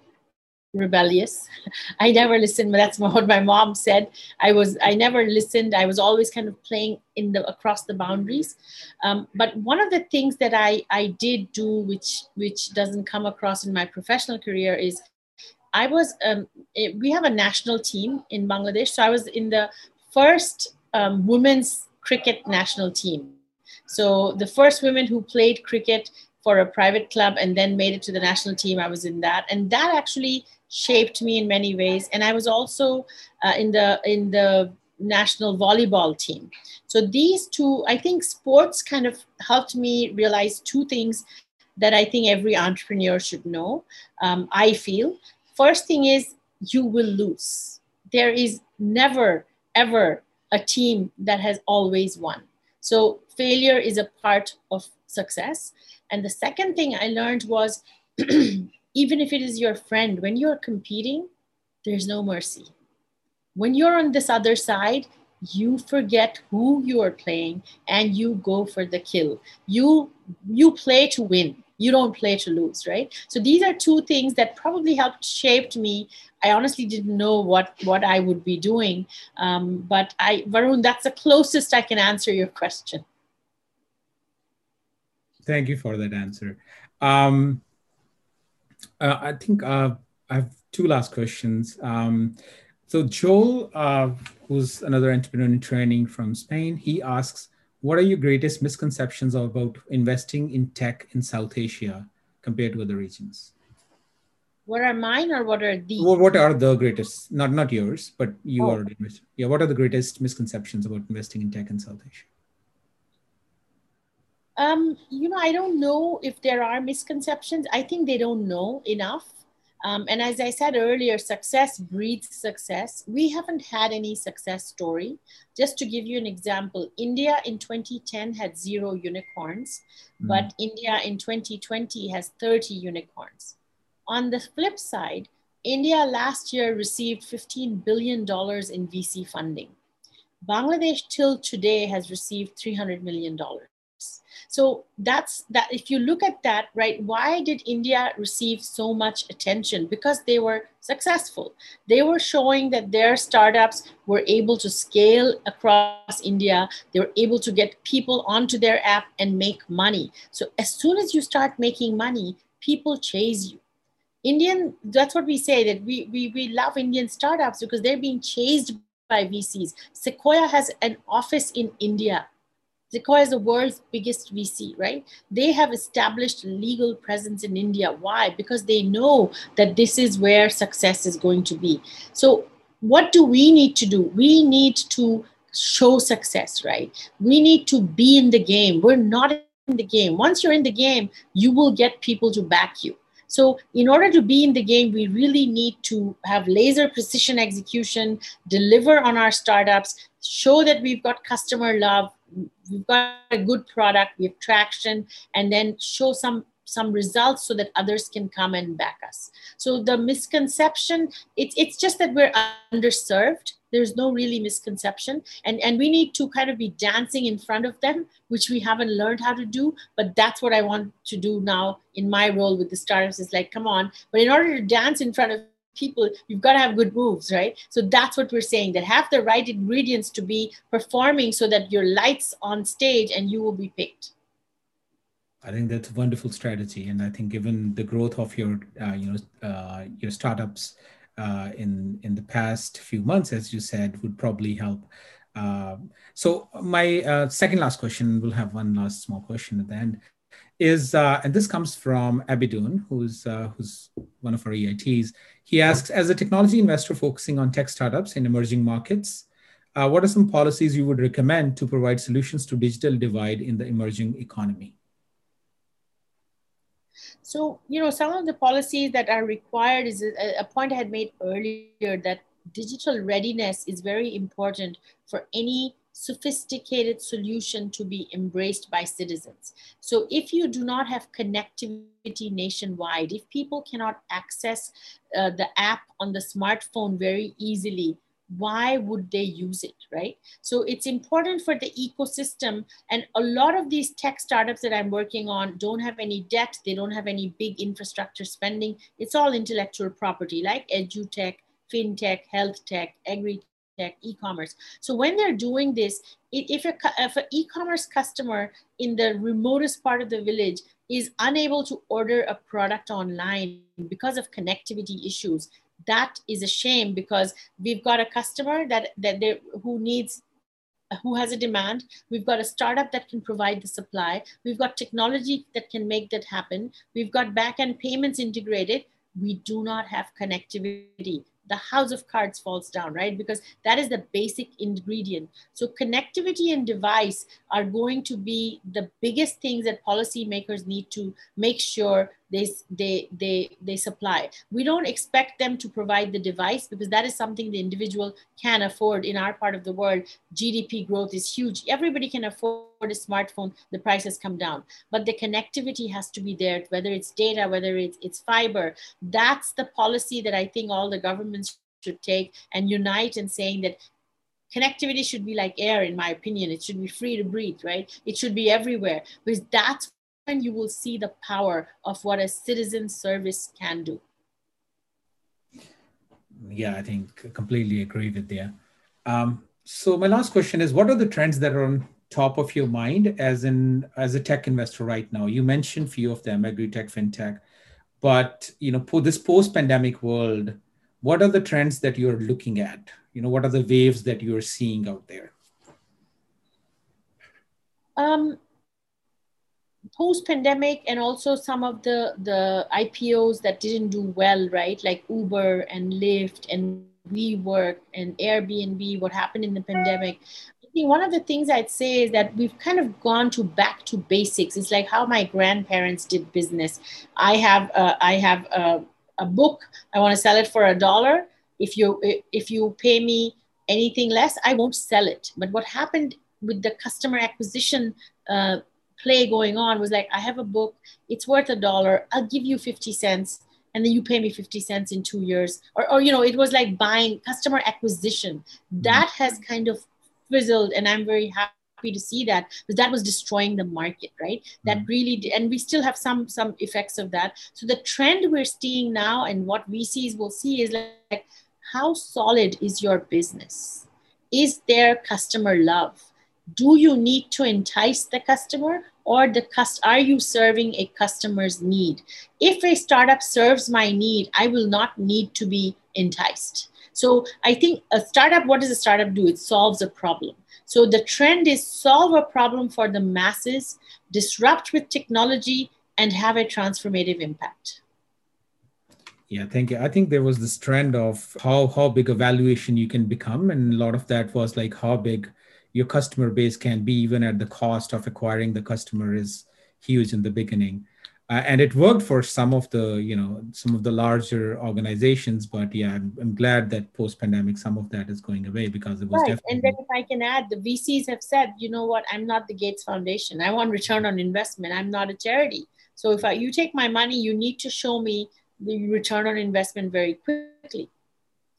rebellious. I never listened, but that's what my mom said. I was I never listened. I was always kind of playing in the across the boundaries. Um, but one of the things that I I did do, which which doesn't come across in my professional career, is I was um, it, we have a national team in Bangladesh. So I was in the first um, women's cricket national team. So the first women who played cricket for a private club and then made it to the national team, I was in that, and that actually shaped me in many ways. And I was also uh, in the in the national volleyball team. So these two, I think, sports kind of helped me realize two things that I think every entrepreneur should know. Um, I feel first thing is you will lose. There is never ever a team that has always won. So failure is a part of success. And the second thing I learned was even if it is your friend, when you're competing, there's no mercy. When you're on this other side, you forget who you are playing and you go for the kill. You you play to win. You don't play to lose, right? So these are two things that probably helped shaped me I honestly didn't know what what I would be doing. Um, but I, Varun, that's the closest I can answer your question. Thank you for that answer. Um, uh, I think uh, I have two last questions. Um, so Joel, uh, who's another entrepreneur in training from Spain, he asks, "What are your greatest misconceptions about investing in tech in South Asia compared to other regions?" What are mine or what are the? What are the greatest? Not not yours, but you oh. invested. Yeah. What are the greatest misconceptions about investing in tech in South Asia? Um, you know, I don't know if there are misconceptions. I think they don't know enough. Um, and as I said earlier, success breeds success. We haven't had any success story. Just to give you an example, India in 2010 had zero unicorns, mm. but India in 2020 has 30 unicorns. On the flip side, India last year received $15 billion in VC funding. Bangladesh till today has received $300 million. So that's that. If you look at that, right, why did India receive so much attention? Because they were successful. They were showing that their startups were able to scale across India. They were able to get people onto their app and make money. So as soon as you start making money, people chase you. Indian, that's what we say that we, we, we love Indian startups because they're being chased by VCs. Sequoia has an office in India. Sequoia is the world's biggest VC, right? They have established legal presence in India. Why? Because they know that this is where success is going to be. So what do we need to do? We need to show success, right? We need to be in the game. We're not in the game. Once you're in the game, you will get people to back you. So, in order to be in the game, we really need to have laser precision execution, deliver on our startups, show that we've got customer love, we've got a good product, we have traction, and then show some some results so that others can come and back us. So the misconception, it's it's just that we're underserved. There's no really misconception. And, and we need to kind of be dancing in front of them, which we haven't learned how to do. But that's what I want to do now in my role with the startups is like, come on. But in order to dance in front of people you've got to have good moves right? So that's what we're saying that have the right ingredients to be performing so that your lights on stage and you will be picked. I think that's a wonderful strategy, and I think given the growth of your, uh, you know, uh, your startups uh, in in the past few months, as you said, would probably help. Um, so my uh, second last question, we'll have one last small question at the end, is, uh, and this comes from Abidun, who's uh, who's one of our EITs. He asks, as a technology investor focusing on tech startups in emerging markets, what are some policies you would recommend to provide solutions to digital divide in the emerging economy? So, you know, some of the policies that are required is a, a point I had made earlier that digital readiness is very important for any sophisticated solution to be embraced by citizens. So if you do not have connectivity nationwide, if people cannot access uh, the app on the smartphone very easily, why would they use it, right? So it's important for the ecosystem. And a lot of these tech startups that I'm working on don't have any debt, they don't have any big infrastructure spending. It's all intellectual property like edutech, fintech, health tech, agri tech, e-commerce. So when they're doing this, if, a, if an e-commerce customer in the remotest part of the village is unable to order a product online because of connectivity issues, that is a shame because we've got a customer that that they who needs who has a demand. We've got a startup that can provide the supply. We've got technology that can make that happen. We've got back end payments integrated. We do not have connectivity the house of cards falls down, right? Because that is the basic ingredient. So connectivity and device are going to be the biggest things that policymakers need to make sure they, they, they, they supply. We don't expect them to provide the device because that is something the individual can afford in our part of the world. GDP growth is huge. Everybody can afford a smartphone, the prices come down. But the connectivity has to be there, whether it's data, whether it's, it's fiber. That's the policy that I think all the governments should take and unite in saying that connectivity should be like air in my opinion it should be free to breathe right it should be everywhere because that's you will see the power of what a citizen service can do. Yeah, I think completely agree with you. Um, so my last question is, what are the trends that are on top of your mind as in as a tech investor right now? You mentioned few of them, agri-tech, fintech, but you know, for this post-pandemic world, what are the trends that you're looking at? You know, what are the waves that you're seeing out there? Um, post pandemic and also some of the the IPOs that didn't do well, right? Like Uber and Lyft and WeWork and Airbnb, what happened in the pandemic. I think one of the things I'd say is that we've kind of gone to back to basics. It's like how my grandparents did business. I have uh, I have a, a book. I want to sell it for a dollar. If you if you pay me anything less, I won't sell it. But what happened with the customer acquisition uh, play going on was like, I have a book, it's worth a dollar, I'll give you 50 cents, and then you pay me 50 cents in two years. Or, or you know, it was like buying customer acquisition. Mm-hmm. That has kind of fizzled, and I'm very happy to see that because that was destroying the market right that mm-hmm. really and we still have some some effects of that so the trend we're seeing now and what vcs will see is like how solid is your business is there customer love do you need to entice the customer or the cust- are you serving a customer's need? If a startup serves my need i will not need to be enticed. So i think a startup what does a startup do? It solves a problem. So the trend is solve a problem for the masses disrupt with technology and have a transformative impact. Yeah, thank you. I think there was this trend of how how big a valuation you can become, and a lot of that was like how big your customer base can be, even at the cost of acquiring the customer is huge in the beginning. Uh, and it worked for some of the you know some of the larger organizations but yeah i'm, I'm glad that post pandemic some of that is going away because it was right. definitely and then if i can add the vcs have said you know what i'm not the gates foundation i want return on investment i'm not a charity so if I, you take my money you need to show me the return on investment very quickly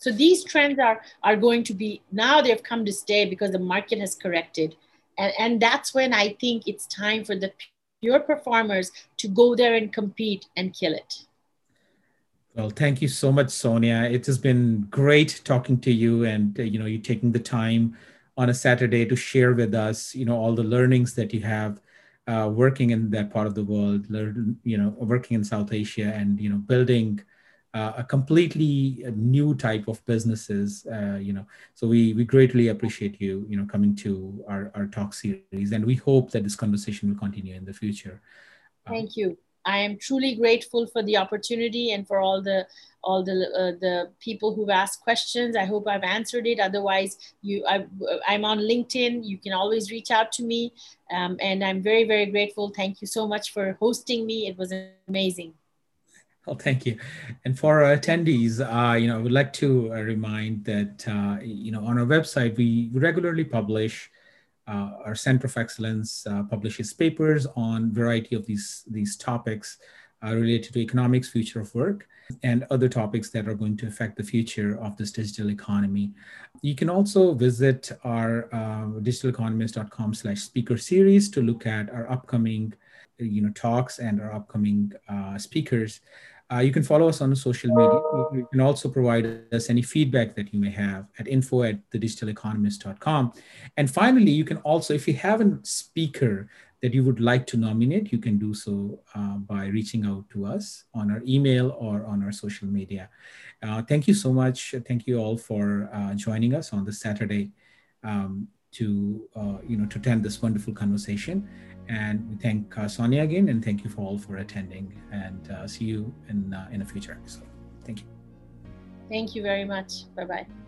so these trends are are going to be now they've come to stay because the market has corrected and, and that's when i think it's time for the pure performers to go there and compete and kill it. Well, thank you so much, Sonia. It has been great talking to you, and uh, you know, you taking the time on a Saturday to share with us, you know, all the learnings that you have uh, working in that part of the world, learn, you know, working in South Asia, and you know, building uh, a completely new type of businesses uh, you know. So we we greatly appreciate you you know coming to our, our talk series and we hope that this conversation will continue in the future. Um, thank you. I am truly grateful for the opportunity and for all the all the uh, the people who've asked questions. I hope i've answered it. Otherwise you I, i'm on linkedin. You can always reach out to me. Um, and i'm very very grateful. Thank you so much for hosting me. It was amazing well, thank you. And for our attendees, uh, you know, I would like to uh, remind that, uh, you know, on our website, we regularly publish uh, our Center of Excellence uh, publishes papers on variety of these, these topics uh, related to economics, future of work, and other topics that are going to affect the future of this digital economy. You can also visit our digitaleconomist.com slash speaker series to look at our upcoming you know talks and our upcoming speakers uh, you can follow us on social media. You can also provide us any feedback that you may have at info at thedigitaleconomist.com. And finally, you can also, if you have a speaker that you would like to nominate, you can do so uh, by reaching out to us on our email or on our social media. Uh, thank you so much. Thank you all for uh, joining us on this Saturday um, to, uh, you know, to attend this wonderful conversation. And we thank uh, Sonia again, and thank you for all for attending. And uh, see you in uh, in a future episode. Thank you. Thank you very much. Bye bye.